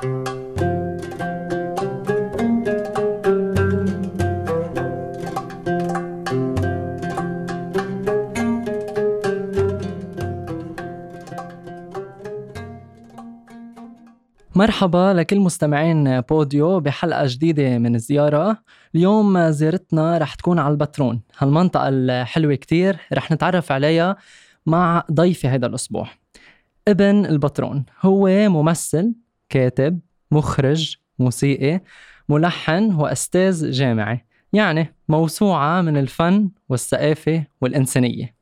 مرحبا لكل مستمعين بوديو بحلقة جديدة من الزيارة. اليوم زيارتنا رح تكون على البترون. هالمنطقة الحلوة كتير رح نتعرف عليها مع ضيفي هذا الأسبوع. ابن البترون هو ممثل كاتب مخرج موسيقي ملحن وأستاذ جامعي. يعني موسوعة من الفن والثقافة والإنسانية.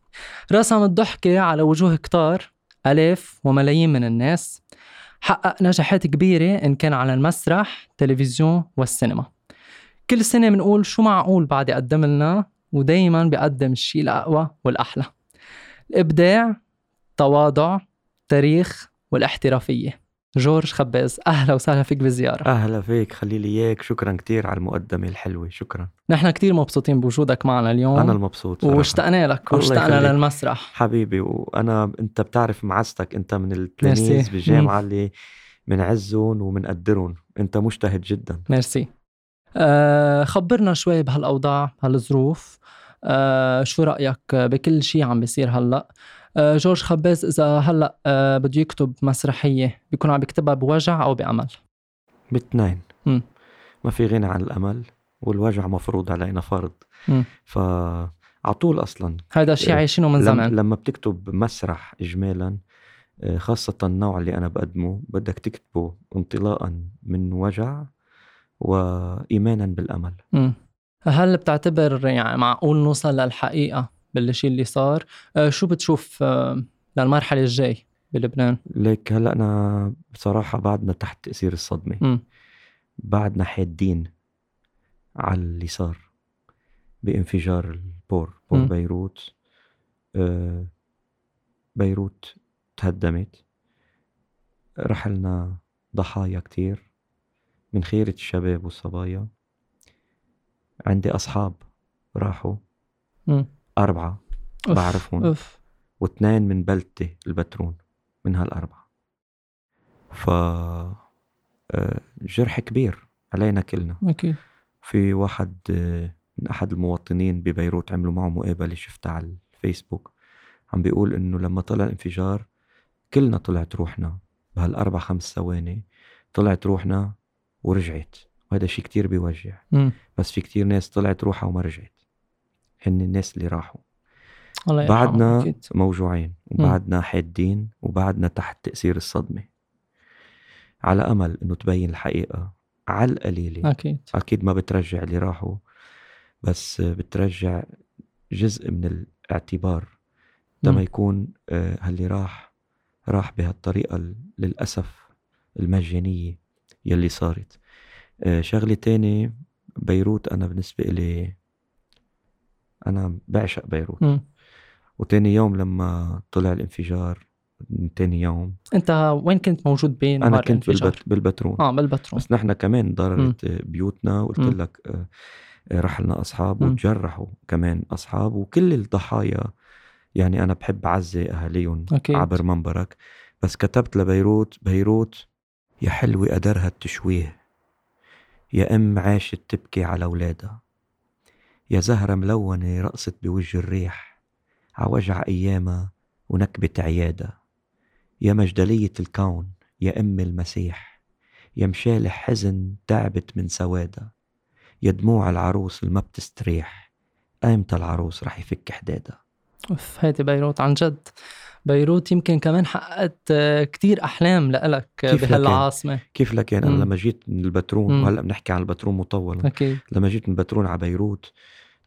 رسم الضحكة على وجوه كتار ألاف وملايين من الناس. حقق نجاحات كبيرة إن كان على المسرح تلفزيون والسينما. كل سنة بنقول شو معقول بعد يقدم لنا ودايما بيقدم الشيء الأقوى والأحلى. الإبداع تواضع تاريخ والاحترافية. جورج خباز أهلا وسهلا فيك بالزيارة. أهلا فيك خليلي إياك. شكرا كتير على المقدمة الحلوة شكرا. نحن كتير مبسوطين بوجودك معنا اليوم. أنا المبسوط. واشتقنا لك واشتقنا. للمسرح. حبيبي وأنا أنت بتعرف معزتك أنت من التلاميذ. بالجامعة اللي بنعزهم وبنقدرهم أنت مجتهد جدا. ميرسي. أه خبرنا شوي بهالأوضاع بهالظروف أه شو رأيك بكل شيء عم بيصير هلأ؟ جورج خباز إذا هلأ أه بده يكتب مسرحية بيكون عم بيكتبها بوجع أو بأمل باثنين. ما في غنى عن الأمل والوجع مفروض علينا فرض. ف على طول أصلا هذا الشيء إيه. عايشينه من زمان لما بتكتب مسرح إجمالا آه، خاصة النوع اللي أنا بقدمه بدك تكتبه انطلاقا من وجع وإيمانا بالأمل. هل بتعتبر يعني معقول نوصل للحقيقة بالشيء اللي صار أه شو بتشوف أه للمرحلة الجاي بلبنان ليك هلأ أنا بصراحة بعدنا تحت تأثير الصدمة مم. بعدنا حادّين على اللي صار بانفجار ال port port مم. بيروت آه، بيروت تهدمت رحلنا ضحايا كتير من خيرة الشباب والصبايا عندي أصحاب راحوا مم. أربعة أوف. بعرفهم. أوف. واثنين من بلدتي البترون من هالأربعة ف آه، جرح كبير علينا كلنا أكيد في واحد آه، من أحد المواطنين ببيروت عملوا معه مقابلة شفتها على الفيسبوك عم بيقول إنه لما طلع الانفجار كلنا طلعت روحنا بهالأربع خمس ثواني طلعت روحنا ورجعت وهذا شيء كتير بيوجع مم. بس في كتير ناس طلعت روحها وما رجعت هن الناس اللي راحوا. الله بعدنا أكيد. موجوعين وبعدنا حادين وبعدنا تحت تأثير الصدمة. على أمل إنه تبين الحقيقة على القليلة. أكيد. أكيد ما بترجع اللي راحوا بس بترجع جزء من الاعتبار. لما. يكون آه، هاللي راح راح بهالطريقة ال- للأسف المجانية يلي صارت. آه، شغلة تاني بيروت أنا بالنسبة إلي أنا بعشق بيروت. وتاني يوم لما طلع الانفجار تاني يوم. أنت وين كنت موجود بين أنا كنت بالبت... بالبترون آه بالبترون بس نحن كمان ضررت بيوتنا وقلت. لك آه، آه، رحلنا أصحاب مم. وتجرحوا كمان أصحاب. وكل الضحايا يعني أنا بحب أعزي أهاليهم أكيد. عبر منبرك. بس كتبت لبيروت بيروت يا حلوة قدرها التشويه يا أم عاشت تبكي على أولادها. يا زهرة ملونة رقصت بوجه الريح. عوجع أيامها ونكبة عيادة. يا مجدلية الكون يا أم المسيح. يا مشالح حزن تعبت من سوادها يا دموع العروس اللي ما بتستريح. أيمتى العروس رح يفك حدادها أوف هيدي بيروت عن جد. بيروت يمكن كمان حققت آه، كتير أحلام لإلك آه، كيف لك بهالعاصمة. كيف لك يعني أنا مم. لما جيت من البترون مم. وهلأ بنحكي عن البترون مطولا أكيد. لما جيت من البترون على بيروت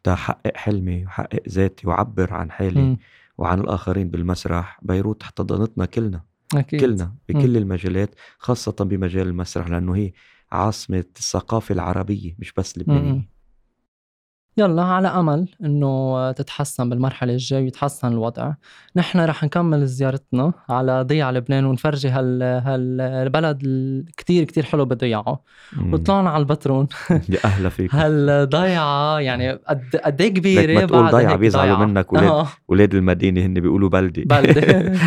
تا حقق حلمي وحقق ذاتي وعبر عن حالي مم. وعن الآخرين بالمسرح بيروت احتضنتنا كلنا أكيد كلنا بكل المجالات خاصة بمجال المسرح لأنه هي عاصمة الثقافة العربية مش بس مم. يلا على أمل إنه تتحسن بالمرحلة الجاية ويتحسن الوضع. نحن رح نكمل زيارتنا على ضيعه لبنان ونفرجي هال هالبلد كتير كتير حلو بضيعه وطلعنا على البترون يا أهلا فيك. هالضيعه يعني قد قد إيه كبيرة؟ ما تقول ضيعه بيزعلوا منك ولاد آه. ولاد المدينة هن بيقولوا بلدي. بلدي.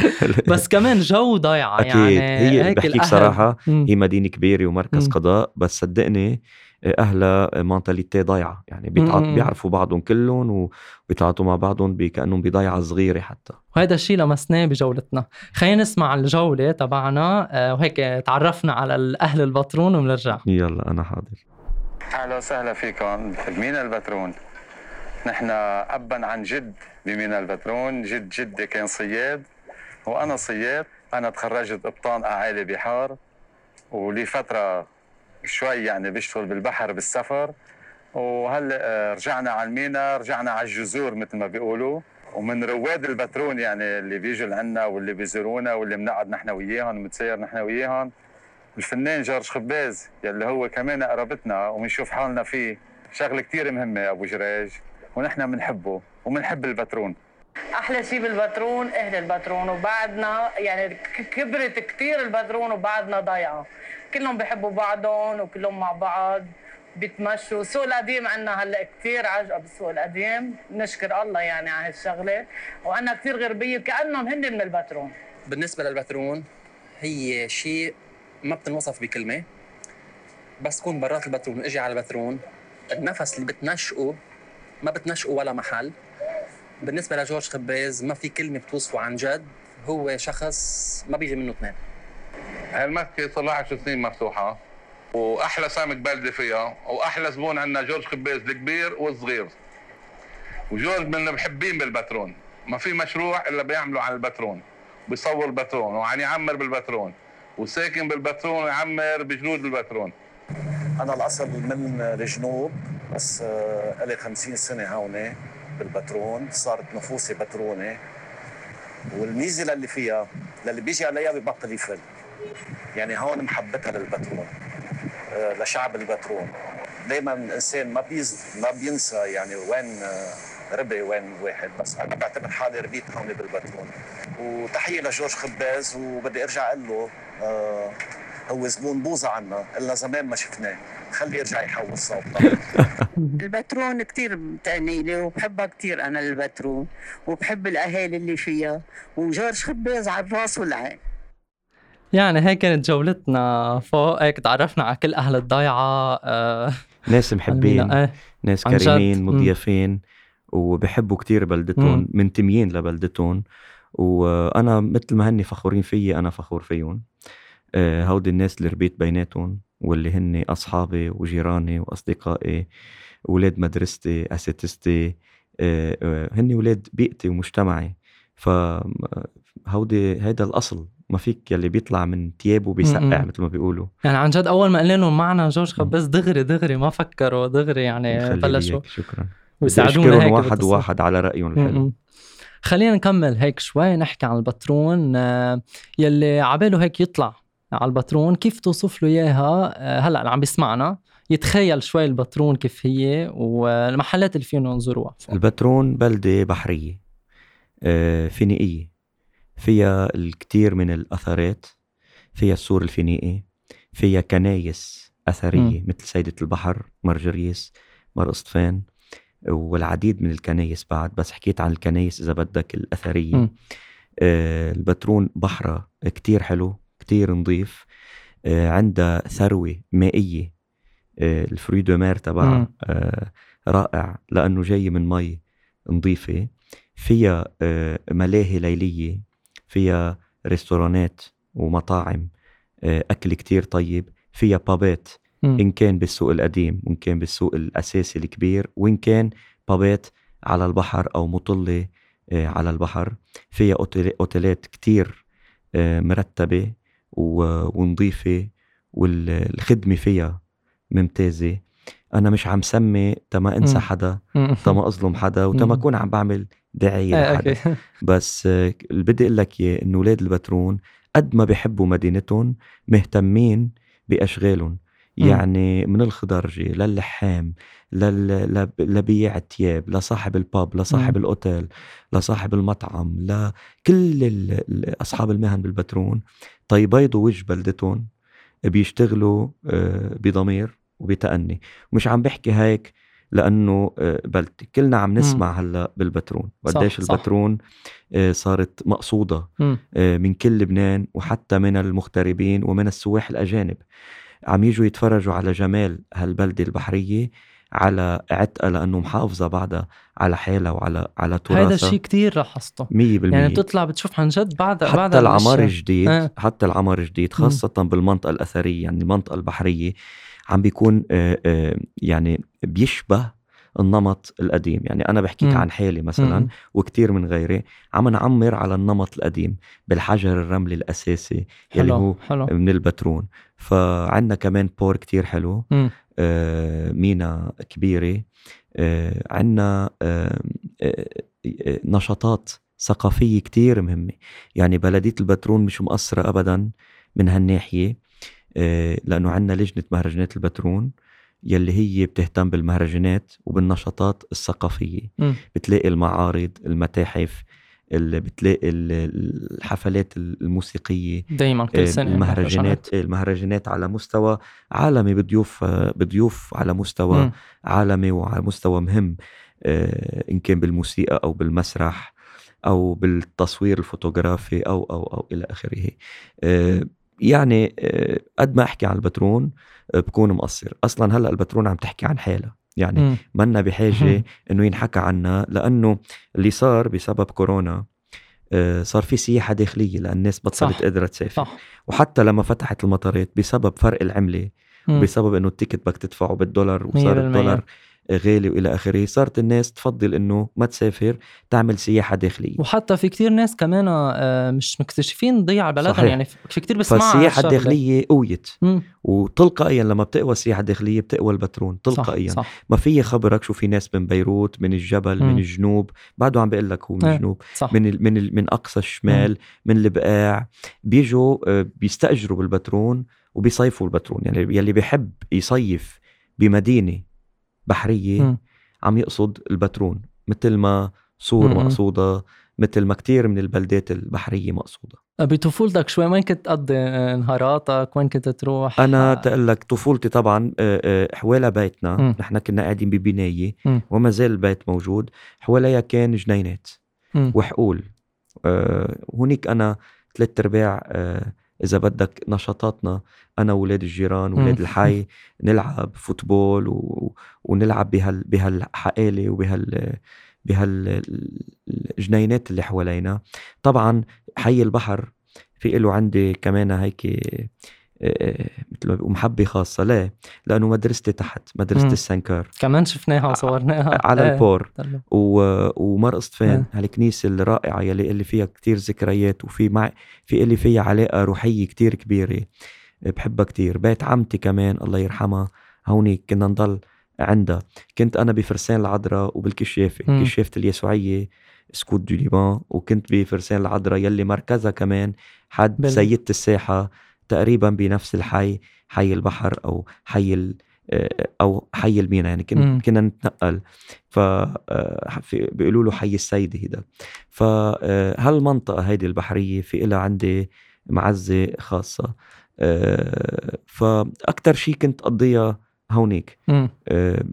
بس كمان جو ضيعه. يعني هي بحكيك صراحة هي مدينة كبيرة ومركز قضاء بس صدقني اهلها مونتاليتي ضايعة. يعني بيعرفوا بعضهم كلهم وبيتعاطوا مع بعضهم كانهم بضيعة صغيرة حتى. وهذا الشيء لمسناه بجولتنا. خلينا نسمع الجولة تبعنا آه، وهيك تعرفنا على أهل البترون وبنرجع يلا أنا حاضر. أهلا وسهلا فيكم. بمينا البترون نحن ابا عن جد بمينا البترون جد جدي كان صياد وأنا صياد. أنا تخرجت قبطان اعالي بحار. ولي فتره شوي يعني بيشتغل بالبحر بالسفر وهلا آه، رجعنا على المينا رجعنا على الجذور مثل ما بيقولوا. ومن رواد البترون يعني اللي بيجوا لعنا واللي بيزورونا واللي بنقعد نحن وياهم بنتسير نحن وياهم الفنان جورج خباز يلي هو كمان قرابتنا وبنشوف حالنا فيه. شغلة كثير مهمة أبو جراج ونحن بنحبه وبنحب البترون أحلى شيء بالبترون أهل البترون وبعدنا يعني كبرت كثير البترون وبعدنا ضايعة. كلهم بيحبوا بعضهم وكلهم مع بعض بيتمشوا. السوق القديم عندنا هلأ كثير عجقة بالسوق القديم. نشكر الله يعني على هالشغلة. وأنا كثير غربية كانهم هن من البترون بالنسبة للبترون هي شيء ما بتنوصف بكلمة. بس تكون برات البترون أجي على البترون النفس اللي بتنشقه ما بتنشقه ولا محل. بالنسبة لجورج خباز ما في كلمة بتوصفه عن جد هو شخص ما بيجي منه اثنين. هالمسكه صار لها 10 سنين مفتوحة وأحلى سمك بلدي فيها وأحلى زبون عندنا جورج خباز الكبير والصغير. وجورج من المحبين بالبترون ما في مشروع إلا بيعملوا على البترون بيصور البترون وعن يعمر بالبترون وساكن بالبترون ويعمر بجنود البترون. أنا الأصل من الجنوب بس آه، لي 50 سنة هون. بالبترون صارت نفوسي بتروني والميزة اللي فيها للي بيجي عليها ببطل يفل. يعني هون محبتها للبترون آه، لشعب البترون دائما الإنسان ما بيز ما بينسى يعني وين آه، ربي وين واحد بس أنا بعتبر حالي ربيت هون بالبترون وتحية لجورج خباز وبدي أرجع أقول له آه هو زبون بوظة عنا إلا زمان ما شفناه. خليه يرجع يحول صوته. البترون كثير بتعني لي وبحبها كثير أنا البترون وبحب الأهالي اللي فيها وجورج خباز على الراس والعين. يعني هيك كانت جولتنا فوق هيك تعرفنا على كل أهل الضيعة آه. ناس محبين آه ناس كريمين مضيافين وبحبوا كتير بلدتهم منتميين لبلدتهم. وأنا مثل ما هني فخورين فيي أنا فخور فيهم. آه هودي الناس اللي ربيت بيناتهم. واللي هن أصحابي وجيراني وأصدقائي ولاد مدرستي أساتذتي آه هن ولاد بيئتي ومجتمعي. فهودي هيدا الأصل. ما فيك يلي بيطلع من ثيابه بيسقع مثل ما بيقولوا. يعني عن جد أول ما قلنا لهم معنا جورج خباز دغري دغري ما فكروا دغري يعني بلشوا. شكرا. ويساعدونا هيك واحد واحد على رأيهم الحلو. خلينا نكمل هيك شوي نحكي عن البترون آه، يلي عباله هيك يطلع. على البترون كيف توصف له إياها؟ آه، هلأ اللي عم بيسمعنا. يتخيل شوي البترون كيف هي والمحلات اللي فينا نزوروها البترون بلدة بحرية آه، فينيقيه فيها الكثير من الأثارات فيها السور الفينيقي فيها كنايس أثرية م. مثل سيدة البحر مار جرجس مار اسطفان والعديد من الكنايس بعد. بس حكيت عن الكنايس إذا بدك الأثرية. آه البترون بحرة كتير حلو. كتير نظيف آه عندها ثروة مائية آه ال fruits de mer تبعها آه رائع لأنه جاي من مي نظيفة فيها ملاهي ليلية فيها ريستورانات ومطاعم أكل كتير طيب فيها بابات. إن كان بالسوق القديم وإن كان بالسوق الأساسي الكبير وإن كان بابات على البحر أو مطلة آه، على البحر. فيها أوتيلات كتير مرتبة. ونظيفة والخدمة فيها ممتازة. أنا مش عم سمي تما أنسى حدا تما أظلم حدا وتما أكون عم بعمل داعية آه لحدا. بس اللي بدي أقول لك إياه إنه أولاد البترون قد ما بحبوا مدينتهم مهتمين بأشغالهم. مم. يعني من الخضرجي للحام لل... لب- لبيع الثياب لصاحب الباب لصاحب مم. الأوتيل لصاحب المطعم لكل ال... أصحاب المهن بالبترون طيبيضوا وجه بلدتهم بيشتغلوا آه، بضمير وبتأني. مش عم بحكي هيك لأنه آه، بلدتي. كلنا عم نسمع هلأ بالبترون صح، قديش صح. البترون آه، صارت مقصودة مم. من كل لبنان وحتى من المغتربين ومن السواح الأجانب. عم يجوا يتفرجوا على جمال هالبلدة البحرية على عتقها لأنه محافظة بعدها على حالها وعلى على تراثها هذا الشيء كتير لاحظته مية بالمية يعني بتطلع بتشوف عن جد بعد بعد حتى العمار الأشياء. الجديد آه. حتى العمار الجديد خاصة بالمنطقة الأثرية يعني المنطقة البحرية عم بيكون آه، آه، يعني بيشبه النمط القديم يعني أنا بحكيك مم. عن حالي مثلا مم. وكتير من غيري عم نعمر على النمط القديم بالحجر الرملي الأساسي يلي هو حلو حلو من البترون فعندنا كمان بور كتير حلو مم. آه، مينا كبيرة آه، عندنا آه، آه، آه، نشاطات ثقافية كتير مهمة يعني بلدية البترون مش مقصرة أبدا من هالناحية آه، لأنه عندنا لجنة مهرجانات البترون يلي هي بتهتم بالمهرجانات وبالنشاطات الثقافية مم. بتلاقي المعارض المتاحف اللي بتلاقي ال- الحفلات الموسيقية دايما كل آه، سنة المهرجانات المهرجانات على مستوى عالمي بضيوف بضيوف على مستوى مم. عالمي وعلى مستوى مهم آه، إن كان بالموسيقى أو بالمسرح أو بالتصوير الفوتوغرافي أو أو أو إلى آخره آه، يعني آه، قد ما أحكي عن البترون آه، بكون مقصر أصلا هلأ البترون عم تحكي عن حالها يعني. منا بحاجة. إنه ينحكى عنا لأنه اللي صار بسبب كورونا آه، صار في سياحة داخلية لأن الناس بطلت. قادرة تسافر صح وحتى لما فتحت المطارات بسبب فرق العملة مم. بسبب إنه التيكت بدك تدفعه بالدولار وصار. الدولار غالي وإلى آخره. صارت الناس تفضل إنه ما تسافر تعمل سياحة داخلية. وحتى في كتير ناس كمان آه، مش مكتشفين ضيع بلدهم صحيح. يعني في كتير بسمع فالسياحة الداخلية قويت. مم. وتلقائيا لما بتقوى السياحة الداخلية بتقوى البترون صح تلقائيا. صح. ما في خبرك شو في ناس من بيروت من الجبل مم. من الجنوب. بعده عم بقول لك هو من إيه. الجنوب. صح. من ال من ال من أقصى الشمال من البقاع. بيجوا آه، بيستأجروا بالبترون وبيصيفوا البترون يعني يلي بيحب يصيف بمدينة بحرية مم. عم يقصد البترون مثل ما صور مم. مقصودة مثل ما كتير من البلدات البحرية مقصودة بطفولتك شوي وين كنت تقضي نهاراتك وين كنت تروح أنا آه، تقول لك طفولتي طبعا آه، آه، حوالي بيتنا مم. نحن كنا قاعدين ببناية. وما زال البيت موجود حواليها كان جنينات مم. وحقول هونيك أنا ثلاث أرباع إذا بدك نشاطاتنا أنا واولاد الجيران واولاد. الحي نلعب فوتبول و... ونلعب بهال بهالحقالة وبهال بهالجنينات اللي حوالينا طبعا حي البحر في له عندي كمان هيك مثل ما بيقولوا محبة خاصة ليه؟ لأنه مدرستي تحت مدرسة مم. السنكار كمان شفناها وصورناها على إيه. البور طلع. و... ومرقص فين آه. هالكنيسة الرائعة يلي اللي فيها كتير ذكريات وفي مع في اللي فيها علاقة روحية كتير كبيرة بحبها كتير بيت عمتي كمان الله يرحمها هوني كنا نضل عندها كنت أنا بفرسان العذراء وبالكشافة مم. كشافة اليسوعية Scouts du Liban وكنت بفرسان العذراء يلي مركزها كمان حد بال- سيدة الساحة تقريبا بنفس الحي حي البحر أو حي ال... أو حي المينا يعني مم. كن... كنا نتنقل ف آه، بيقولوا له حي السيدة هيدا فهالمنطقة هيدي البحرية في إلها عندي معزة خاصة آه، فأكتر شي كنت أقضيها هونيك. آه،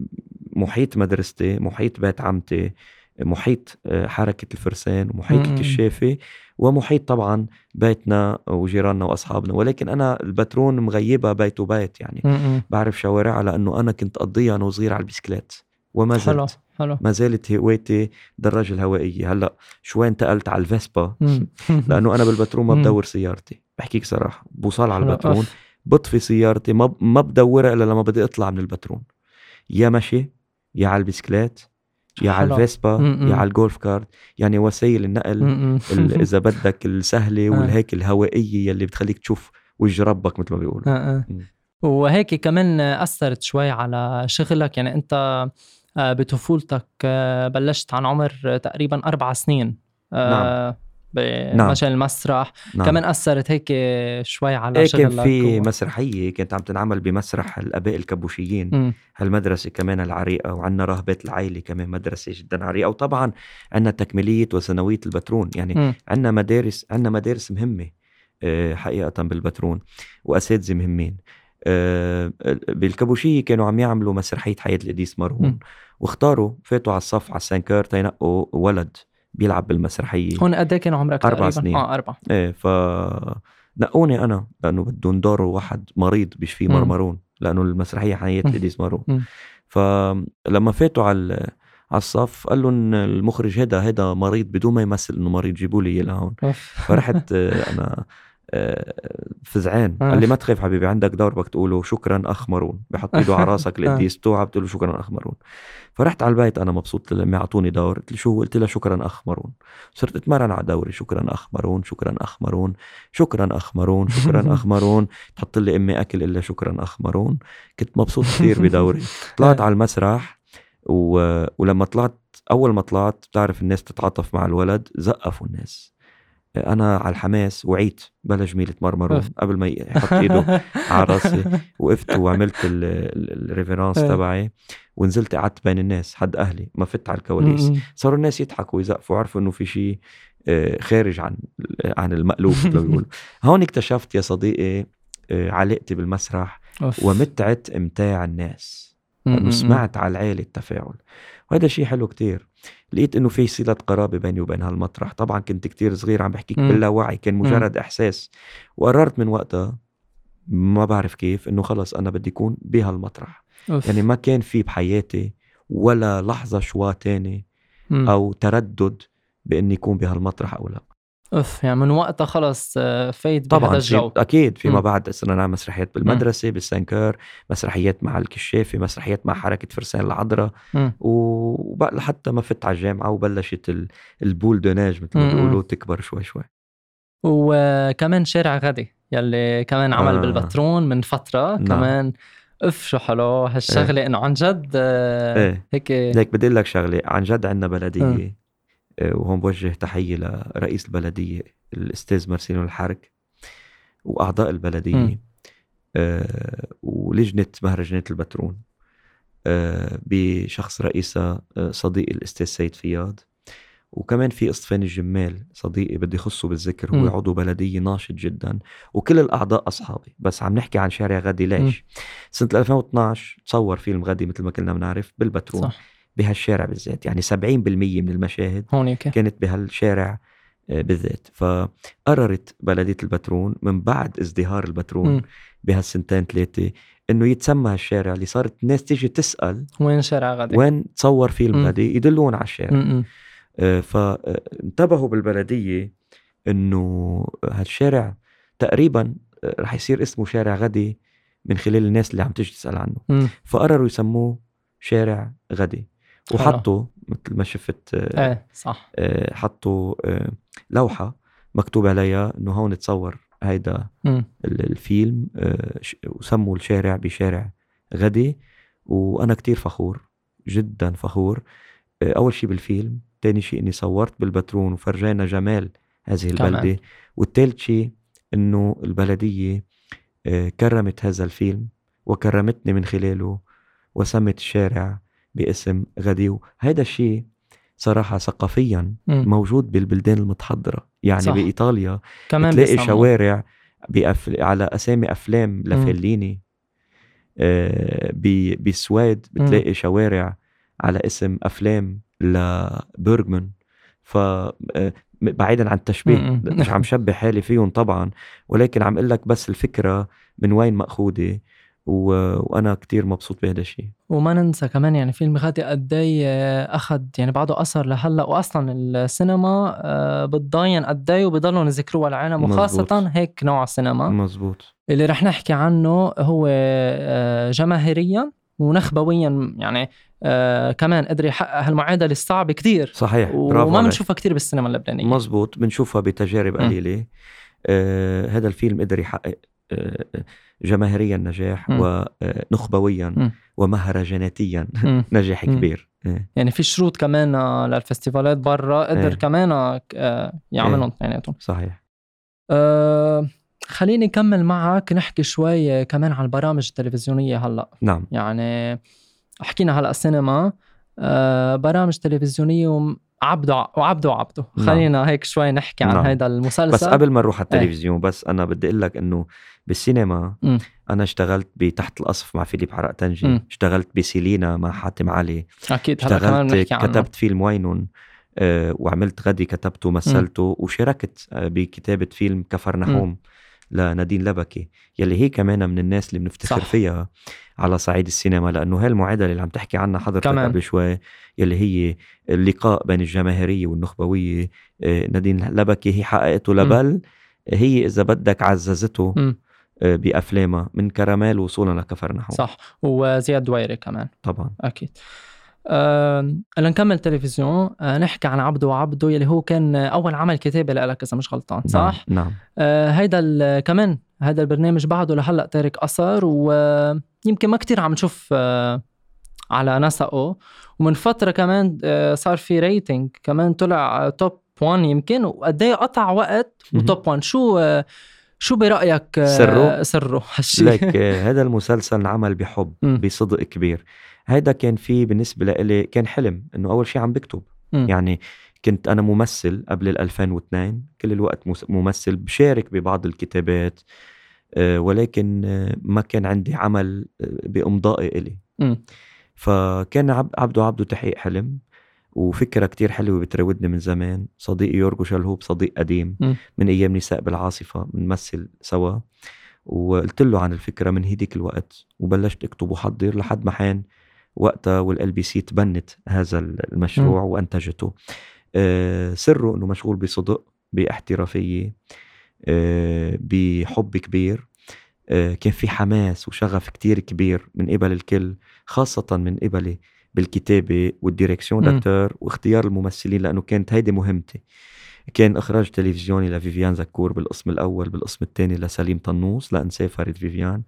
محيط مدرستي محيط بيت عمتي محيط آه، حركة الفرسان ومحيط. الكشافة ومحيط طبعا بيتنا وجيراننا وأصحابنا ولكن أنا البترون مغيبة بيت وبيت يعني مم. بعرف شوارعها لأنه أنا كنت أقضيها أنا وصغير على البسكليت وما زلت حلو ما زالت هوايتي دراجة الهوائية هلأ شوي انتقلت على الفيسبا. لأنه أنا بالبترون ما. بدور سيارتي بحكيك صراحة بوصل على. البترون. بطفي سيارتي ما ما بدورها إلا لما بدي أطلع من البترون يا مشي يا على البسكليت يا على. الفيسبا. يا على الجولف كارت يعني وسائل النقل إذا بدك السهلة آه. والهيك الهوائية يلي بتخليك تشوف وجه ربك مثل ما بيقولوا آه، آه. وهيك كمان أثرت شوي على شغلك يعني آه، بطفولتك بلشت عن عمر تقريبا أربع سنين آه، بمجال المسرح نعم. كمان أثرت هيك شوي على شغلك كان في و- مسرحية كانت عم تنعمل بمسرح الأباء الكبوشيين مم. هالمدرسة كمان العريقة وعنا راهبات العائلة كمان مدرسة جدا عريقة وطبعا عنا تكميلية وثانوية البترون يعني. عنا مدارس عنا مدارس مهمة آه، حقيقة بالبترون وأساتذة مهمين آه، بالكبوشية كانوا عم يعملوا مسرحية حياة القديس. مرهون واختاروا فاتوا على الصف على السانكار تينقوا ولد بيلعب بالمسرحية هون قد إيه كان عمرك أربع تقريبا؟ سنين. آه أربع إيه ف نقوني أنا لأنه بدهم يدوروا واحد مريض بيشفيه. مرمرون لأنه المسرحية مم. القديس مارون. فلما فاتوا على على الصف قال لهم المخرج هذا هذا مريض بدون ما يمثل إنه مريض جيبوا لي إياه لهون. فرحت أنا فزعان. آه. قال لي ما تخاف حبيبي عندك دور بدك تقوله. شكرا أخ مارون. بحط إيده على راسك آه. القديس بتوعى بتقول له شكرا أخ مارون. فرحت على البيت أنا مبسوط لما أعطوني دور. قلت له شو؟ قلت لها شكرا أخ مارون. صرت أتمرن على دوري. شكرا أخ مارون. شكرا أخ مارون. شكرا أخ مارون. شكرا أخ مارون. تحط لي أمي أكل إلا شكرا أخ مارون. كنت مبسوط كثير بدوري. طلعت على المسرح و... ولما طلعت أول ما طلعت بتعرف الناس تتعاطف مع الولد زقفوا الناس. أنا على الحماس وعيت بلا جميل مرمرون أوف. قبل ما يحط إيده على راسي وقفت وعملت ال révérence إيه. تبعي ونزلت قعدت بين الناس حد أهلي ما فت على الكواليس. صاروا الناس يضحكوا ويزقفوا عرفوا إنه في شيء آه، خارج عن عن المألوف مثل ما بيقولوا هون اكتشفت يا صديقي آه، علاقتي بالمسرح أوف. ومتعة إمتاع الناس مم. لأنه مم. سمعت على العيلة التفاعل وهذا شيء حلو كتير لقيت إنه في صلة قرابة بيني وبين هالمطرح طبعا كنت كتير صغير عم بحكيك مم. باللاوعي كان مجرد إحساس وقررت من وقتها ما بعرف كيف إنه خلص أنا بدي أكون بهالمطرح أوف. يعني ما كان في بحياتي ولا لحظة شوا تاني. أو تردد بإني يكون بهالمطرح أو لا أوف يعني من وقتها خلص آه، فايت طبعا الجو أكيد فيما. بعد صرنا نعمل مسرحيات بالمدرسة بالسانكر مسرحيات مع الكشافه مسرحيات مع حركة فرسان العذراء. وبقى لحتى ما فت على الجامعة وبلشت ال- البول دوناج مثل ما. بيقولوا تكبر شوي شوي وكمان شارع غدي يلي كمان عمل آه. بالبترون من فترة نعم. كمان اف شو حلو هالشغلة إنه عن جد آه، إيه هيك ليك بدي أقول لك شغلة عن جد عندنا بلدية وهون بوجه تحية لرئيس البلدية الأستاذ مارسيلو الحرك وأعضاء البلدية مم. آه، ولجنة مهرجانات البترون آه، بشخص رئيسها آه، صديقي الأستاذ سيد فياض وكمان في أصطفان الجمال صديقي بدي خصه بالذكر هو مم. عضو بلدية ناشط جدا وكل الأعضاء أصحابي. بس عم نحكي عن شارع غدي ليش؟ سنة 2012 تصور فيلم غدي مثل ما كلنا بنعرف بالبترون. صح. بهالشارع بالذات يعني 70% من المشاهد هونيك كانت بهالشارع آه، بالذات فقررت بلدية البترون من بعد ازدهار البترون مم. بهالسنتين ثلاثة إنه يتسمى هالشارع اللي صارت الناس تيجي تسأل وين شارع غدي؟ وين تصور فيلم. غدي يدلون على الشارع م- م. آه، فانتبهوا بالبلدية إنه هالشارع تقريبا آه، رح يصير اسمه شارع غدي من خلال الناس اللي عم تيجي تسأل عنه م. فقرروا يسموه شارع غدي. وحطوا مثل ما شفت آه، إيه صح. آه، حطوا آه، لوحة مكتوب عليها إنه هون تصور هيدا الفيلم آه، وسموا الشارع بشارع غدي. وأنا كتير فخور جدا فخور. آه، أول شيء بالفيلم تاني شيء إني صورت بالبترون وفرجينا جمال هذه كمان. البلدة. والثالث شيء إنه البلدية آه، كرمت هذا الفيلم وكرمتني من خلاله وسمت الشارع باسم غدي وهذا الشيء صراحة ثقافيا م. موجود بالبلدان المتحضرة يعني صح. بإيطاليا كمان بتلاقي بيسموا. شوارع بأفل... على أسامي أفلام لفيليني آه، ب- بالسويد بتلاقي شوارع على اسم أفلام لبرغمان ف آه، بعيدا عن التشبيه م- م. مش عم شبه حالي فيهم طبعا ولكن عم أقول لك بس الفكرة من وين مأخوذة و... وأنا كتير مبسوط بهذا الشيء. وما ننسى كمان يعني فيلم غادي قد إيه أخذ يعني بعده أثر لهلأ واصلا السينما آه، بتضاين قد إيه وبضلوا يذكروها العالم مزبوط. وخاصة هيك نوع سينما مزبوط اللي رح نحكي عنه هو آه، جماهيريا ونخبويا يعني آه كمان قدر يحقق هالمعادلة الصعبه كتير. صحيح. برافو وما. بنشوفها كتير بالسينما اللبنانية. مزبوط بنشوفها بتجارب. قليلة. آه هذا الفيلم قدر يحقق آه جماهيريا نجاح مم. ونخبويا مم. ومهرجاناتيا مم. نجاح مم. كبير إيه. يعني في شروط كمان للفستيفالات برا قدر إيه. كمان آه، يعملهم اثنيناتهم صحيح أه خليني نكمل معك نحكي شوي كمان عن البرامج التلفزيونية هلأ نعم يعني حكينا هلأ سينما أه برامج تلفزيونية وم- عبده وعبده وعبده نعم. خلينا هيك شوي نحكي عن نعم. هيدا المسلسل بس قبل ما نروح على إيه. التلفزيون بس أنا بدي أقول لك إنه بالسينما مم. أنا اشتغلت بتحت القصف مع فيليب حرق تنجي مم. اشتغلت بسيلينا مع حاتم علي أكيد اشتغلت كتبت فيلم وينون آه، وعملت غدي كتبته ومثلته وشاركت آه، بكتابة فيلم كفر نحوم لنادين لبكي يلي هي كمان من الناس اللي بنفتخر صح. فيها على صعيد السينما لأنه هاي المعادله اللي عم تحكي عنها حضرتك. قبل شوي يلي هي اللقاء بين الجماهيرية والنخبوية. آه، نادين لبكي هي حققته لبل. هي إذا بدك عززته مم. آه، بأفلامها من كراميل وصولا لكفر نحوم صح وزياد دويري كمان. طبعا. أكيد. أه لنكمل تلفزيون أه نحكي عن عبده وعبده يلي هو كان اول عمل كتابي لك إذا مش غلطان صح؟ نعم, نعم. أه هيدا كمان هذا البرنامج بعده لهلأ تارك أثر ويمكن ما كتير عم نشوف أه على نسقه ومن فترة كمان أه صار في rating كمان طلع top 1 يمكن وقد إيه قطع وقت. و top 1 شو أه شو برأيك أه سره؟ سره هالشيء لك آه، هذا المسلسل انعمل بحب. بصدق كبير هيدا كان فيه بالنسبة لإلي كان حلم إنه أول شيء عم بكتب مم. يعني كنت أنا ممثل قبل ال 2002 كل الوقت ممثل بشارك ببعض الكتابات آه، ولكن آه، ما كان عندي عمل آه، بإمضائي إلي مم. فكان عب- عبده عبده تحقيق حلم وفكرة كتير حلوة بتراودني من زمان صديقي يورجو شلهوب صديق قديم مم. من أيام نساء بالعاصفة بنمثل سوا وقلت له عن الفكرة من هيديك الوقت وبلشت أكتب وحضر لحد ما حان وقتها وال LBC تبنت هذا المشروع وأنتجته آه، سره إنه مشغول بصدق باحترافية آه، بحب كبير آه، كان في حماس وشغف كتير كبير من قبل الكل خاصة من قبلي بالكتابة وال direction مم. d'acteurs واختيار الممثلين لأنه كانت هيدي مهمتي كان إخراج تلفزيوني لفيفيان زكور بالقسم الأول بالقسم الثاني لسليم طنوس لأنساه فريد فيفيان.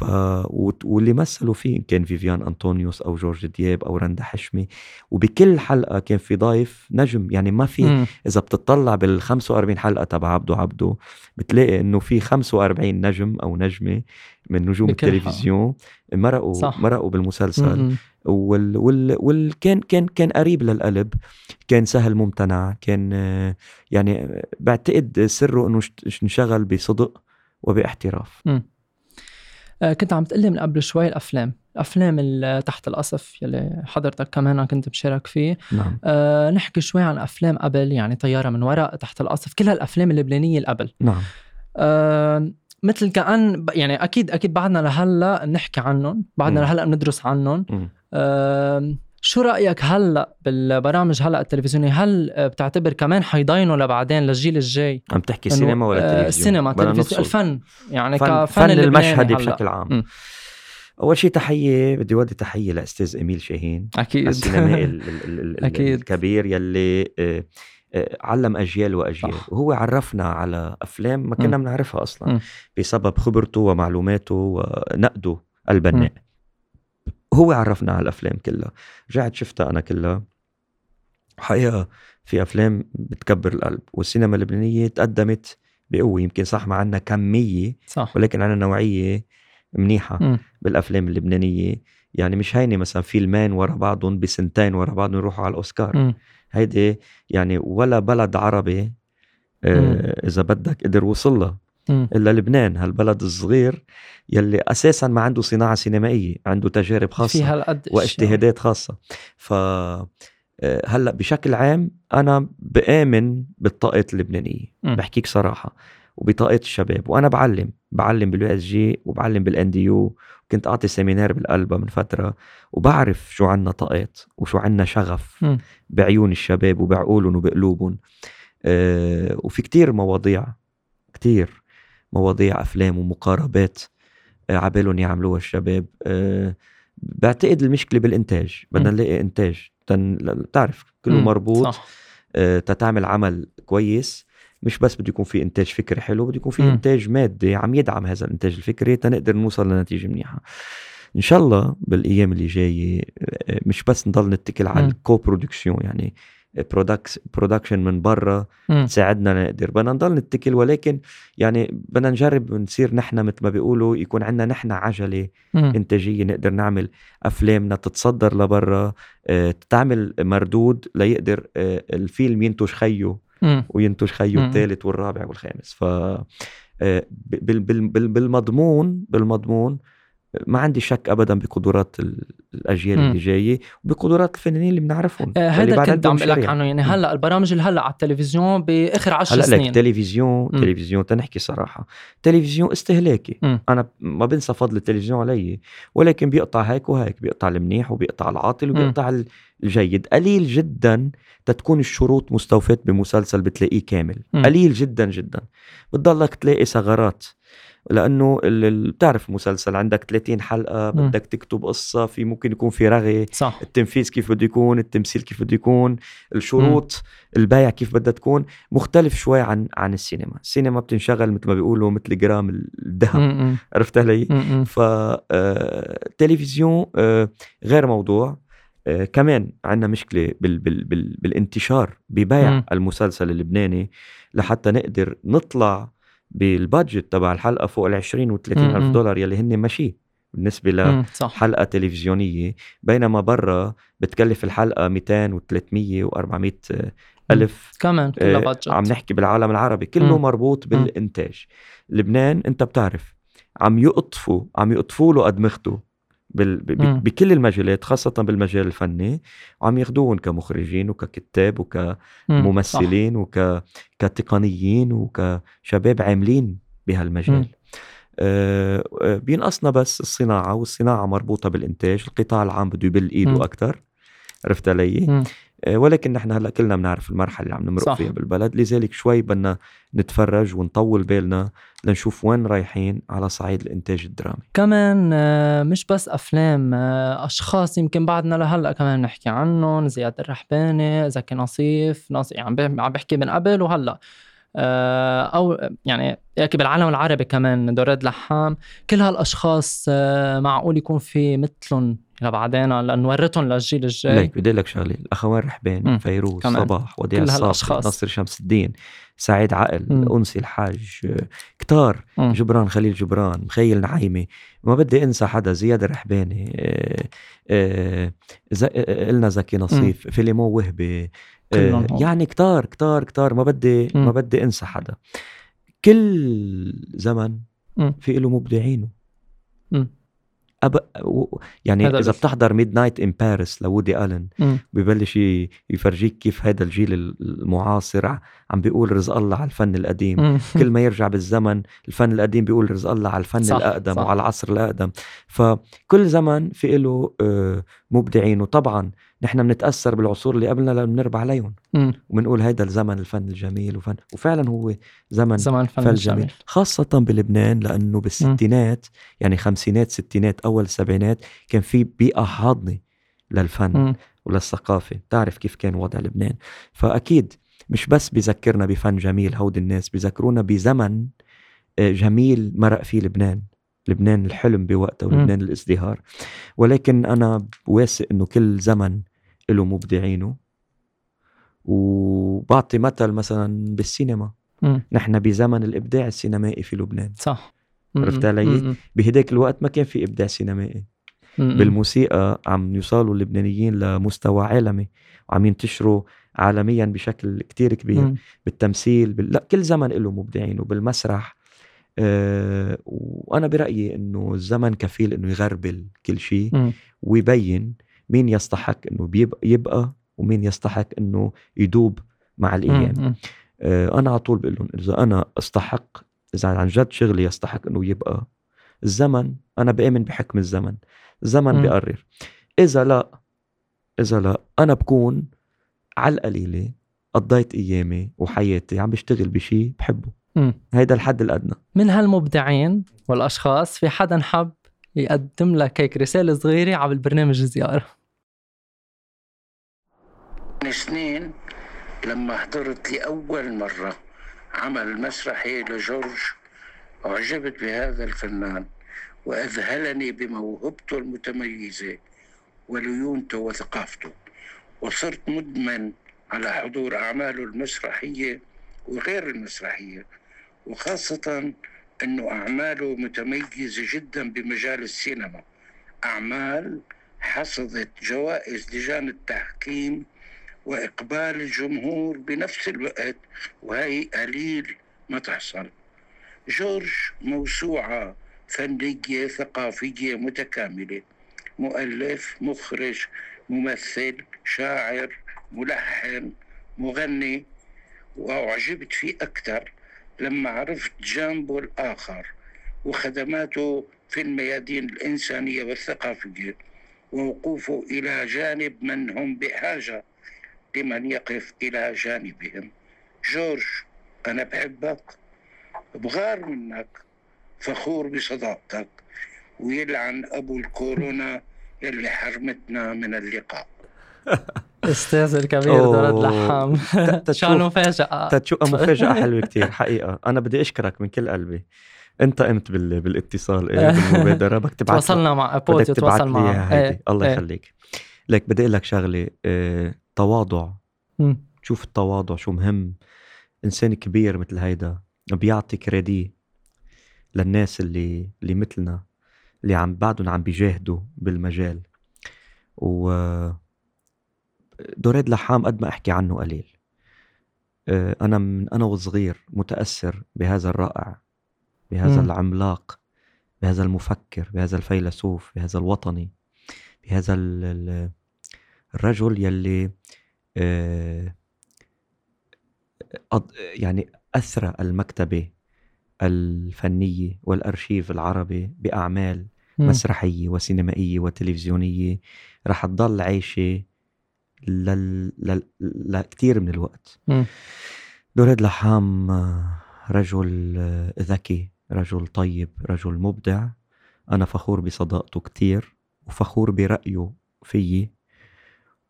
ف... واللي مثلوا فيه كان فيفيان أنطونيوس أو جورج دياب أو رندا حشمي وبكل حلقة كان في ضيف نجم يعني ما في. إذا بتطلع بال 45 حلقة تبع عبده عبده بتلاقي إنه في 45 نجم أو نجمة من نجوم التلفزيون مرقوا صح. مرقوا بالمسلسل مم. وال وال وال كان كان كان قريب للقلب كان سهل ممتنع كان يعني بعتقد سره إنه انشغل بصدق وباحتراف آه، كنت عم تقلي من قبل شوي الأفلام. الأفلام اللي تحت القصف يلي حضرتك كمان كنت مشارك فيه. نعم. أه نحكي شوي عن أفلام قبل يعني طيارة من ورق تحت القصف كل هالافلام اللبنانية اللي قبل. نعم. أه مثل كأن ب- يعني أكيد أكيد بعدنا لهلأ بنحكي عنهم بعدنا. لهلأ بندرس عنهم. مم. شو رأيك هلا بالبرامج هلا التلفزيونيه هل آه، بتعتبر كمان حيضاينوا لبعدين للجيل الجاي عم تحكي سينما ولا آه، تلفزيون السينما تلفزيون. الفن يعني فن, كفن فن المشهدي. بشكل عام مم. أول شيء تحية بدي ودي تحية لأستاذ إميل شاهين أكيد السينمائي ال- ال- ال- ال- أكيد. الكبير يلي آه، علم أجيال وأجيال صح. وهو عرفنا على أفلام ما كنا. بنعرفها أصلا مم. بسبب خبرته ومعلوماته ونقده البناء هو عرفنا على الافلام كلها رجعت شفتها أنا كلها حقيقة في أفلام بتكبر القلب والسينما اللبنانية تقدمت بقوة يمكن صح ما عندنا كمية صح ولكن عندنا نوعية منيحة مم. بالأفلام اللبنانية يعني مش هيني مثلا فيلمين ورا بعضهم بسنتين ورا بعضهم يروحوا على الأوسكار. هيدي يعني ولا بلد عربي. آه إذا بدك قدر وصل إلا لبنان هالبلد الصغير يلي أساسا ما عنده صناعة سينمائية عنده تجارب في خاصه هالقد أشياء. واجتهادات خاصة ف آه، هلأ بشكل عام أنا بآمن بالطاقة اللبنانية مم. بحكيك صراحة وبطاقة الشباب وأنا بعلم بعلم بال USJ وبعلم بال NDU كنت أعطي seminar بال ALBA من فترة وبعرف شو عنا طاقات وشو عنا شغف مم. بعيون الشباب وبعقولهم وبقلوبهم آه وفي كتير مواضيع كتير مواضيع أفلام ومقاربات آه عبالهم يعملوها الشباب آه بعتقد المشكلة بالإنتاج بدنا. نلاقي إنتاج. بتعرف كله. مربوط صح آه، تتعمل عمل كويس مش بس بده يكون في إنتاج فكري حلو بده يكون في. إنتاج مادي عم يدعم هذا الإنتاج الفكري تنقدر نوصل لنتيجة منيحة إن شاء الله بالأيام اللي جاية مش بس نضل نتكل على. ال coproduction يعني production من برا. تساعدنا نقدر بدنا نضل نتكل ولكن يعني بدنا نجرب نصير نحن مثل ما بيقولوا يكون عندنا نحن عجلة مم. إنتاجية نقدر نعمل أفلامنا تتصدر لبرا آه، تعمل مردود ليقدر آه، الفيلم ينتج خيه مم. وينتج خيه. الثالث والرابع والخامس ف آه، بال- بال- بال- بالمضمون بالمضمون ما عندي شك ابدا بقدرات ال- الأجيال. اللي جاية وبقدرات الفنانين اللي بنعرفهم آه، بعد كنت عم لك. عنه يعني. هلأ البرامج اللي هلأ على التلفزيون بآخر عشر هلأ لك سنين تلفزيون مم. تلفزيون تنحكي صراحة تلفزيون استهلاكي مم. أنا ما بنسى فضل التلفزيون علي ولكن بيقطع هيك وهيك بيقطع المنيح وبيقطع العاطل وبيقطع ال- الجيد قليل جدا تتكون الشروط مستوفاة بمسلسل بتلاقيه كامل مم. قليل جدا جدا بتضلك تلاقي ثغرات لأنه بتعرف مسلسل عندك 30 حلقة. بدك تكتب قصة في ممكن يكون في رغي صح التنفيذ كيف بده يكون التمثيل كيف بده يكون الشروط البيع كيف بدها تكون مختلف شوي عن عن السينما السينما بتنشغل مثل ما بيقولوا مثل جرام الذهب. عرفت علي. فالتلفزيون غير موضوع آه، كمان عندنا مشكلة بال بال بال بالانتشار ببيع مم. المسلسل اللبناني لحتى نقدر نطلع بالبادجت تبع الحلقة فوق ال 20 و 30 مم. ألف دولار يلي هن ماشي بالنسبة ل مم. صح حلقة تلفزيونية بينما برا بتكلف الحلقة 200 و300 و400 ألف كمان كلها آه، بادجت عم نحكي بالعالم العربي كله مم. مربوط بالإنتاج لبنان أنت بتعرف عم يقطفوا عم يقطفوا له أدمغته بال... ب... مم. بكل المجالات خاصة بالمجال الفني وعم ياخدوهم كمخرجين وككتاب مم. وكممثلين وك... كتقنيين وكشباب عاملين بهالمجال. آه، آه، بينقصنا بس الصناعة والصناعة مربوطة بالإنتاج القطاع العام بده يبل. إيده أكتر عرفت علي؟ آه، ولكن نحن هلأ كلنا بنعرف المرحلة اللي عم نمرق صح. فيها بالبلد لذلك شوي بدنا نتفرج ونطول بالنا لنشوف وين رايحين على صعيد الإنتاج الدرامي. كمان آه، مش بس أفلام آه، أشخاص يمكن بعدنا لهلأ كمان نحكي عنهم زياد الرحباني زكي نصيف ناصر يعني عم بح- عم بحكي من قبل وهلأ أو يعني ياكي بالعالم العربي كمان دوراد لحام. كل هالأشخاص معقول يكون في مثلهم؟ لبعدين لنورثهم للجيل الجاي ليك بدي لك شغلة الاخوان رحباني مم. فيروز كمان. صباح وديع الصافي. نصر شمس الدين سعيد عقل مم. الانسي الحاج آه، كتار مم. جبران خليل جبران مخيل نعيمي ما بدي أنسى حدا زياد الرحباني آه، آه، ز- آه، قلنا زكي نصيف فيليمو وهبي آه،. يعني كتار كتار كتار ما بدي مم. ما بدي أنسى حدا كل زمن مم. في له مبدعينه مم. أب... يعني هذا إذا. بتحضر Midnight in Paris لوودي ألن. ببلش يفرجيك كيف هذا الجيل المعاصر عم بيقول رزق الله على الفن القديم مم. كل ما يرجع بالزمن الفن القديم بيقول رزق الله على الفن صح، الأقدم صح. وعلى العصر الأقدم فكل زمن في له آه، مبدعين. وطبعا نحن بنتأثر بالعصور اللي قبلنا لأنه بنربع عليهم. وبنقول هيدا الزمن الفن الجميل وفن وفعلا هو زمن زمان فن فن الجميل. جميل. خاصة بلبنان لأنه بالستينات يعني خمسينات ستينات أول السبعينات كان في بيئة حاضنة للفن مم. وللثقافة. تعرف كيف كان وضع لبنان. فأكيد مش بس بذكرنا بفن جميل هود الناس بذكرونا بزمن آه، جميل مرق فيه لبنان. لبنان الحلم بوقته. ولبنان الازدهار ولكن أنا واثق إنه كل زمن له مبدعينه وبعطي مثل مثلا بالسينما مم. نحن بزمن الإبداع السينمائي في لبنان صح عرفت. علي؟ بهداك الوقت ما كان في إبداع سينمائي مم. بالموسيقى عم يوصلوا اللبنانيين لمستوى عالمي وعم ينتشروا عالميا بشكل كتير كبير مم. بالتمثيل بال... لا كل زمن له مبدعين وبالمسرح آه وأنا برأيي إنه الزمن كفيل إنه يغربل كل شيء. ويبين مين يستحق إنه بيبقى يبقى ومين يستحق إنه يدوب مع الأيام. آه أنا على طول بقول لهم إذا أنا استحق إذا عن جد شغلي يستحق إنه يبقى الزمن أنا بآمن بحكم الزمن الزمن مم. بيقرر إذا لا إذا لا أنا بكون على القليلة قضيت أيامي وحياتي عم بشتغل بشيء بحبه مم. هيدا الحد الأدنى. من هالمبدعين والأشخاص في حدا حب يقدم لك هيك رسالة صغيرة على البرنامج زياره من سنين لما حضرت لأول مرة عمل مسرحي لجورج أعجبت بهذا الفنان وأذهلني بموهبته المتميزة وليونته وثقافته. وصرت مدمن على حضور أعماله المسرحية وغير المسرحية. وخاصة أنه أعماله متميزة جدا بمجال السينما. أعمال حصدت جوائز لجان التحكيم وإقبال الجمهور بنفس الوقت وهي قليل ما تحصل. جورج موسوعة فنية ثقافية متكاملة. مؤلف مخرج ممثل شاعر ملحن مغني وأعجبت فيه أكثر لما عرفت جانبه الآخر وخدماته في الميادين الإنسانية والثقافية ووقوفه إلى جانب من هم بحاجة لمن يقف إلى جانبهم. جورج أنا بحبك بغار منك فخور بصداقتك ويلعن أبو الكورونا يلي حرمتنا من اللقاء. أستاذ الكبير دولت لحام شان مفاجأة تتشوق مفاجأة حلوة كتير حقيقة. أنا بدي أشكرك من كل قلبي. أنت قمت بال... بالاتصال إيه بالمبادرة بدك تبعت تواصلنا مع بوديو تواصل مع إيه الله إيه. يخليك. لك بدي أقول لك شغلة آه... تواضع. شوف التواضع شو مهم. إنسان كبير مثل هيدا بيعطي كريدي للناس اللي اللي مثلنا اللي عم بعدهم عم بيجاهدوا بالمجال. و دوريد لحام قد ما أحكي عنه قليل آه، أنا من أنا وصغير متأثر بهذا الرائع بهذا م. العملاق بهذا المفكر بهذا الفيلسوف بهذا الوطني بهذا الرجل يلي آه، يعني أثرى المكتبة الفنية والأرشيف العربي بأعمال م. مسرحية وسينمائية وتلفزيونية رح تضل عايشة لل... لل... لكثير من الوقت. م. دوريد لحام رجل ذكي رجل طيب رجل مبدع. أنا فخور بصداقته كتير وفخور برأيه فيي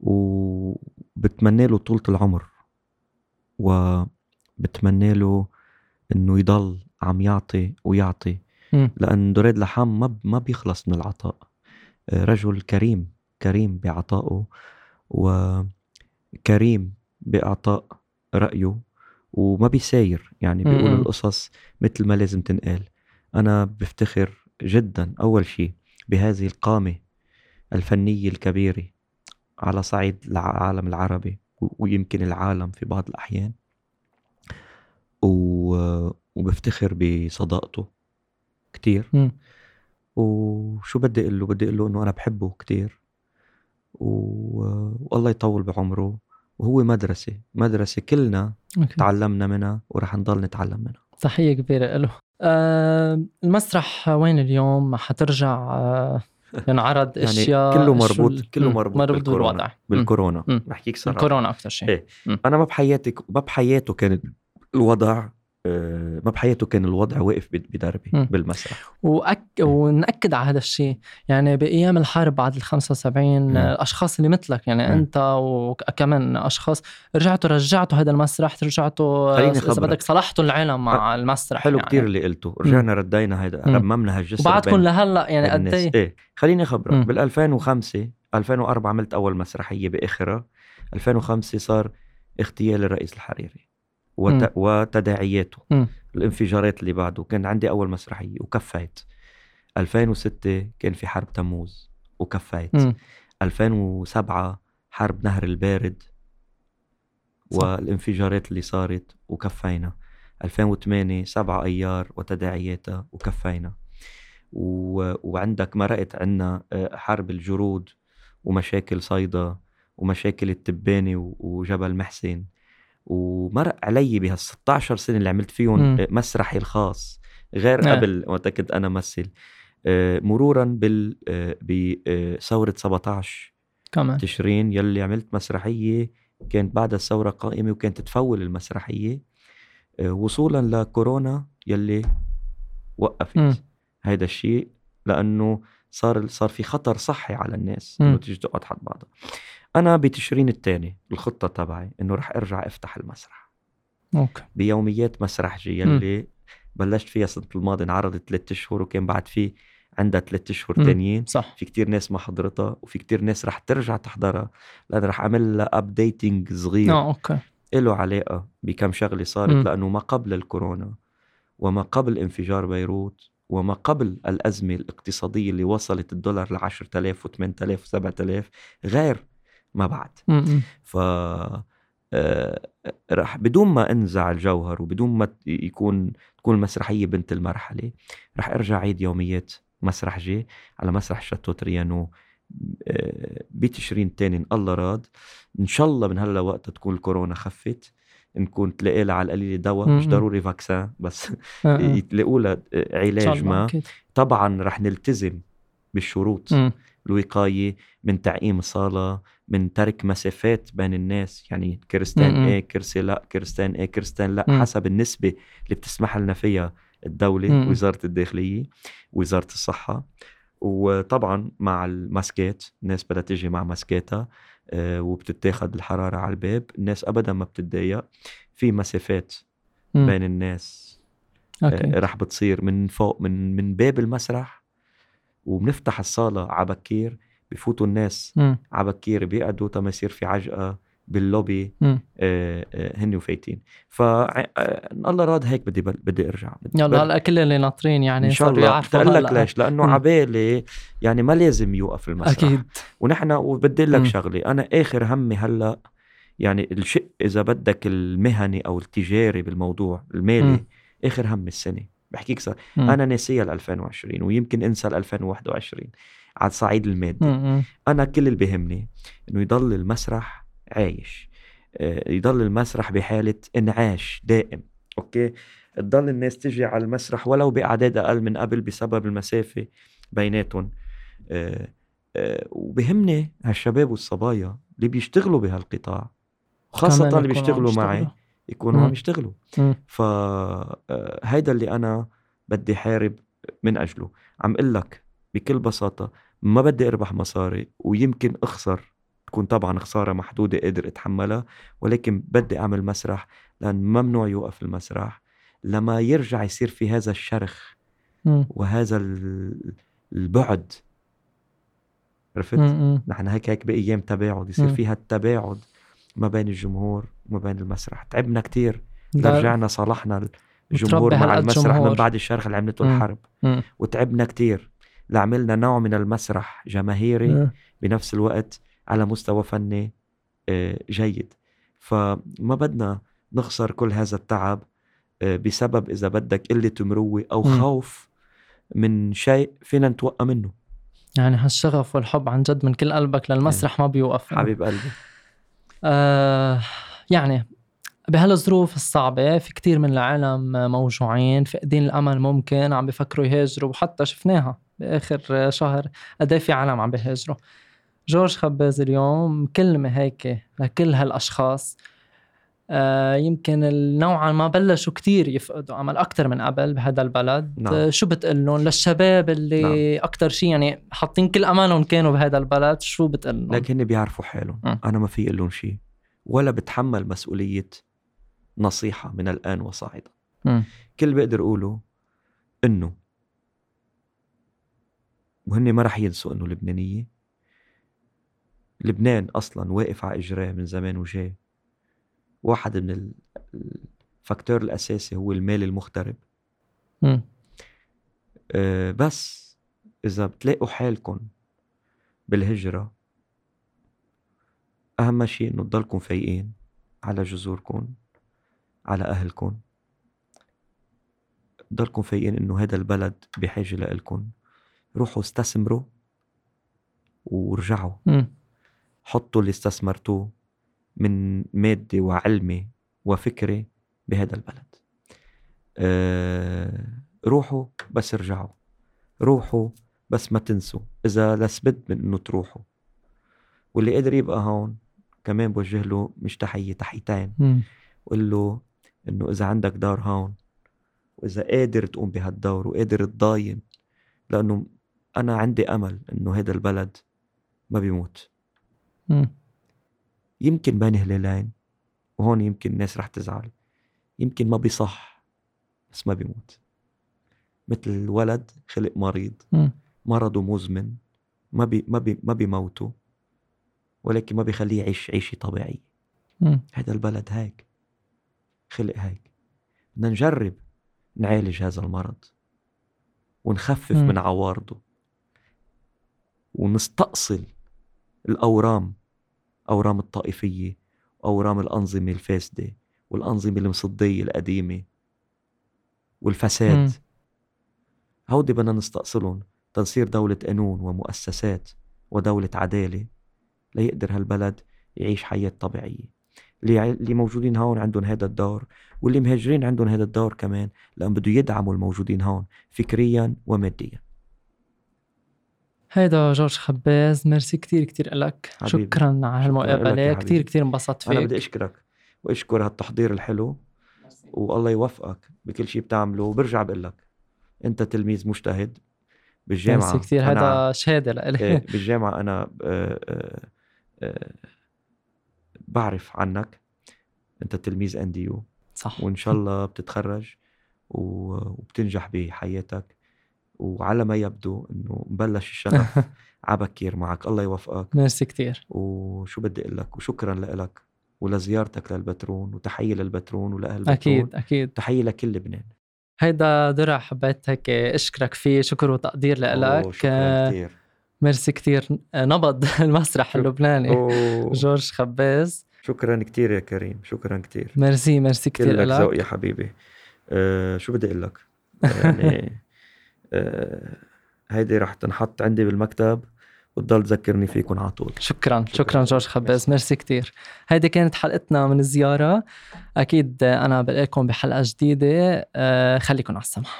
وبتمنى له طولة العمر وبتمنى له إنه يضل عم يعطي ويعطي. م. لأن دوريد لحام ما ما بيخلص من العطاء. رجل كريم كريم بعطائه. وكريم بإعطاء رأيه وما بيساير. يعني بيقول القصص مثل ما لازم تنقال. أنا بفتخر جدا أول شيء بهذه القامة الفنية الكبيرة على صعيد العالم العربي ويمكن العالم في بعض الأحيان. و... وبفتخر بصداقته كتير. م. وشو بدي أقول له؟ بدي أقول له إنه أنا بحبه كتير. والله يطول بعمره. وهو مدرسة مدرسة كلنا أوكي. تعلمنا منها ورح نضل نتعلم منها. تحية كبيرة له. آه المسرح وين اليوم؟ حترجع آه ينعرض يعني أشياء كله مربوط كله مربوط, مربوط بالكورونا. بالوضع. بالكورونا. بحكيك صراحة. الكورونا أكثر شيء. إيه. أنا ما بحياتي ما بحياته كان الوضع ما بحياته كان الوضع واقف بدربي. بالمسرح وأك... ونأكد على هذا الشيء يعني بأيام الحرب بعد ال 75 الأشخاص اللي مثلك يعني م. أنت وكمان أشخاص رجعتوا رجعتوا هذا المسرح رجعتوا خليني إذا. بدك صلحتوا العالم مع المسرح حلو يعني. كتير اللي قلته رجعنا ردينا هيدا. رممنا هالجسر وبعدكم لهلأ يعني قد الناس. إيه خليني خبرك م. بال 2005 2004 عملت أول مسرحية باخرها 2005 صار اغتيال الرئيس الحريري وت... م. وتداعياته م. الانفجارات اللي بعده كان عندي أول مسرحية وكفيت 2006 كان في حرب تموز وكفيت م. 2007 حرب نهر البارد صح. والانفجارات اللي صارت وكفينا 2008 7 أيار وتداعياتها وكفينا و... وعندك مرقت عنا آه، حرب الجرود ومشاكل صيدا ومشاكل التباني وجبل محسن ومرق علي بهال 16 سنة اللي عملت فيهم. آه، مسرحي الخاص غير آه. قبل وقت كنت أنا مثل آه، مرورا بال بثوره 17 كمان تشرين يلي عملت مسرحية كانت بعد الثورة قائمة وكانت تفول المسرحية آه، وصولا لكورونا يلي وقفت مم. هيدا الشيء لأنه صار صار في خطر صحي على الناس. إنه تيجي تقعد حد بعضها أنا بتشرين الثاني الخطة تبعي إنه رح أرجع أفتح المسرح. Okay. بيوميات مسرحجي يلي بلشت فيها السنة الماضيه انعرضت ثلاث اشهر وكان بعد في عندها ثلاث اشهر مم. تانيين. صح. في كتير ناس ما حضرتها وفي كتير ناس رح ترجع تحضرها لأن رح أعمل لها updating صغير. آه okay. له علاقة بكم شغلة صارت مم. لأنه ما قبل الكورونا وما قبل انفجار بيروت وما قبل الأزمة الاقتصادية اللي وصلت الدولار ل 10000 و 8000 و 7000 غير ما بعد. ف آه، رح بدون ما انزع الجوهر وبدون ما يكون تكون المسرحيه بنت المرحلة رح ارجع عيد يوميات مسرحجي على مسرح Château Trianon آه، بتشرين الثاني إن الله راد إن شاء الله من هلا وقتها تكون الكورونا خفت نكون تلاقي لها على القليله دواء مش. ضروري vaccin بس آه،. يتلاقوا لها علاج ما. طبعا رح نلتزم بالشروط م. الوقاية من تعقيم صالة من ترك مسافات بين الناس يعني كريستان م-م. إيه كرسي لا كريستان إيه كريستان لا م. حسب النسبة اللي بتسمح لنا فيها الدولة م-م. وزارة الداخلية وزارة الصحة وطبعا مع الماسكات الناس بدها تجي مع ماسكاتها آه، وبتتاخد الحرارة على الباب الناس أبدا ما بتتضايق في مسافات م. بين الناس. آه، رح بتصير من فوق من من باب المسرح وبنفتح الصالة على بفوتوا الناس. على بيقعدوا تما يصير في عجقة باللوبي. آه، آه، هن وفايتين ف آه، إن الله راد هيك بدي بدي ارجع بدي يلا هلا كل اللي ناطرين يعني إن شاء الله بقول لك. ليش لأنه. عبالي يعني ما لازم يوقف المسرح أكيد ونحن وبدي لك. شغلة أنا آخر همي هلأ يعني الشق إذا بدك المهني أو التجاري بالموضوع المالي م. آخر هم السنة بحكيك صار م. أنا ناسية ال 2020 ويمكن إنسى ال 2021 على الصعيد المادي. أنا كل اللي بيهمني إنه يضل المسرح عايش آه، يضل المسرح بحالة إنعاش دائم أوكي تضل الناس تجي على المسرح ولو بأعداد أقل من قبل بسبب المسافة بيناتهم آه، آه، وبهمني هالشباب والصبايا اللي بيشتغلوا بهالقطاع خاصة اللي بيشتغلوا معي. يكونوا. عم يشتغلوا مم. ف آه، اللي أنا بدي حارب من أجله عم أقول لك بكل بساطة ما بدي أربح مصاري ويمكن أخسر تكون طبعا خسارة محدودة قادر أتحملها ولكن بدي أعمل مسرح لأن ممنوع يوقف المسرح لما يرجع يصير في هذا الشرخ م. وهذا ال- البعد عرفت؟ نحن هيك هيك بأيام تباعد يصير. فيها التباعد ما بين الجمهور وما بين المسرح تعبنا كتير لا- رجعنا صالحنا الجمهور مع المسرح من. بعد الشرخ اللي عملته مم. الحرب م. وتعبنا كتير لعملنا نوع من المسرح جماهيري م. بنفس الوقت على مستوى فني آه، جيد فما بدنا نخسر كل هذا التعب آه، بسبب إذا بدك قلة مروة أو مم. خوف من شيء فينا نتوقع منه يعني هالشغف والحب عن جد من كل قلبك للمسرح ما بيوقف حبيب قلبي آه يعني بهالظروف الصعبة في كتير من العالم موجوعين فاقدين الأمل ممكن عم بفكروا يهاجروا وحتى شفناها بآخر شهر قد إيه في عالم عم بيهاجروا. جورج خباز اليوم كلمة هيك لكل هالأشخاص يمكن نوعا ما بلشوا كتير يفقدوا أمل أكتر من قبل بهذا البلد نعم. آه شو بتقول لهم للشباب اللي نعم. أكتر شيء يعني حاطين كل أمانهم كانوا بهذا البلد شو بتقول لهم؟ لكن هن بيعرفوا حالهم مم. أنا ما في أقول لهم شيء ولا بتحمل مسؤولية نصيحة من الآن وصاعدا. كل اللي بقدر أقوله إنه وهن ما رح ينسوا إنه لبنانية لبنان أصلا واقف على إجراه من زمان وجاي واحد من ال- الفاكتور الأساسي هو المال المغترب. مم. أه بس إذا بتلاقوا حالكم بالهجرة أهم شيء إنه تضلكم فايقين على جذوركم على أهلكم تضلكم فايقين إنه هذا البلد بحاجة لإلكم روحوا استثمروا ورجعوا. مم. حطوا اللي استثمرتوه. من مادي وعلمي وفكري بهذا البلد. أه روحوا بس ارجعوا روحوا بس ما تنسوا. إذا لسبد من إنه تروحوا. واللي قادر يبقى هون كمان بوجه له مش تحية تحيتين. مم. وقول له إنه إذا عندك دار هون وإذا قادر تقوم بهالدور وقادر تضاين لأنه أنا عندي أمل إنه هذا البلد ما بيموت. مم. يمكن بين هلالين وهون يمكن الناس رح تزعل يمكن ما بيصح بس ما بيموت مثل ولد خلق مريض. مرضه مزمن ما بي ما بي ما بيموته ولكن ما بيخليه يعيش عيشة طبيعية مم. هذا البلد هيك خلق هيك بدنا نجرب نعالج هذا المرض ونخفف مم. من عوارضه ونستأصل الأورام أورام الطائفية وأورام الأنظمة الفاسدة والأنظمة المصدية القديمة والفساد. هودي بدنا نستأصلهم تنصير دولة قانون ومؤسسات ودولة عدالة ليقدر هالبلد يعيش حياة طبيعية. اللي موجودين هون عندهم هذا الدور واللي مهاجرين عندهم هذا الدور كمان لأن بده يدعموا الموجودين هون فكريا وماديا. هيدا جورج خباز ميرسي كتير كتير لك حبيبي. شكرا على كتير حبيبي. كتير انبسطت أنا فيك. بدي أشكرك وأشكر هالتحضير الحلو. والله يوفقك بكل شيء بتعمله. وبرجع بقول لك أنت تلميذ مجتهد بالجامعة. ميرسي أنا هذا شهادة إيه، لإلي بالجامعة أنا آه، آه، آه، بعرف عنك. أنت تلميذ ان دي يو صح. وإن شاء الله بتتخرج و- وبتنجح بحياتك. وعلى ما يبدو إنه مبلش الشغف عبكير معك. الله يوفقك. ميرسي كتير. وشو بدي أقول لك؟ وشكرا لك ولزيارتك للبترون وتحية للبترون ولأهل البترون. أكيد. أكيد تحية لكل لبنان هيدا درع حبيت هيك أشكرك فيه. شكر وتقدير لك شكرا كثير ميرسي كتير. نبض المسرح اللبناني. أوه، جورج خباز. شكرا كثير يا كريم. شكرا كثير Merci merci كتير كلك ذوق لك يا حبيبي. أه شو بدي أقول لك؟ يعني هيدي رح تنحط عندي بالمكتب وتضل تذكرني فيكم على طول. شكرا. شكراً. جورج خباز. ميرسي كتير. هيدي كانت حلقتنا من الزيارة. أكيد أنا بلاقيكم بحلقة جديدة. آه، خليكم على السمع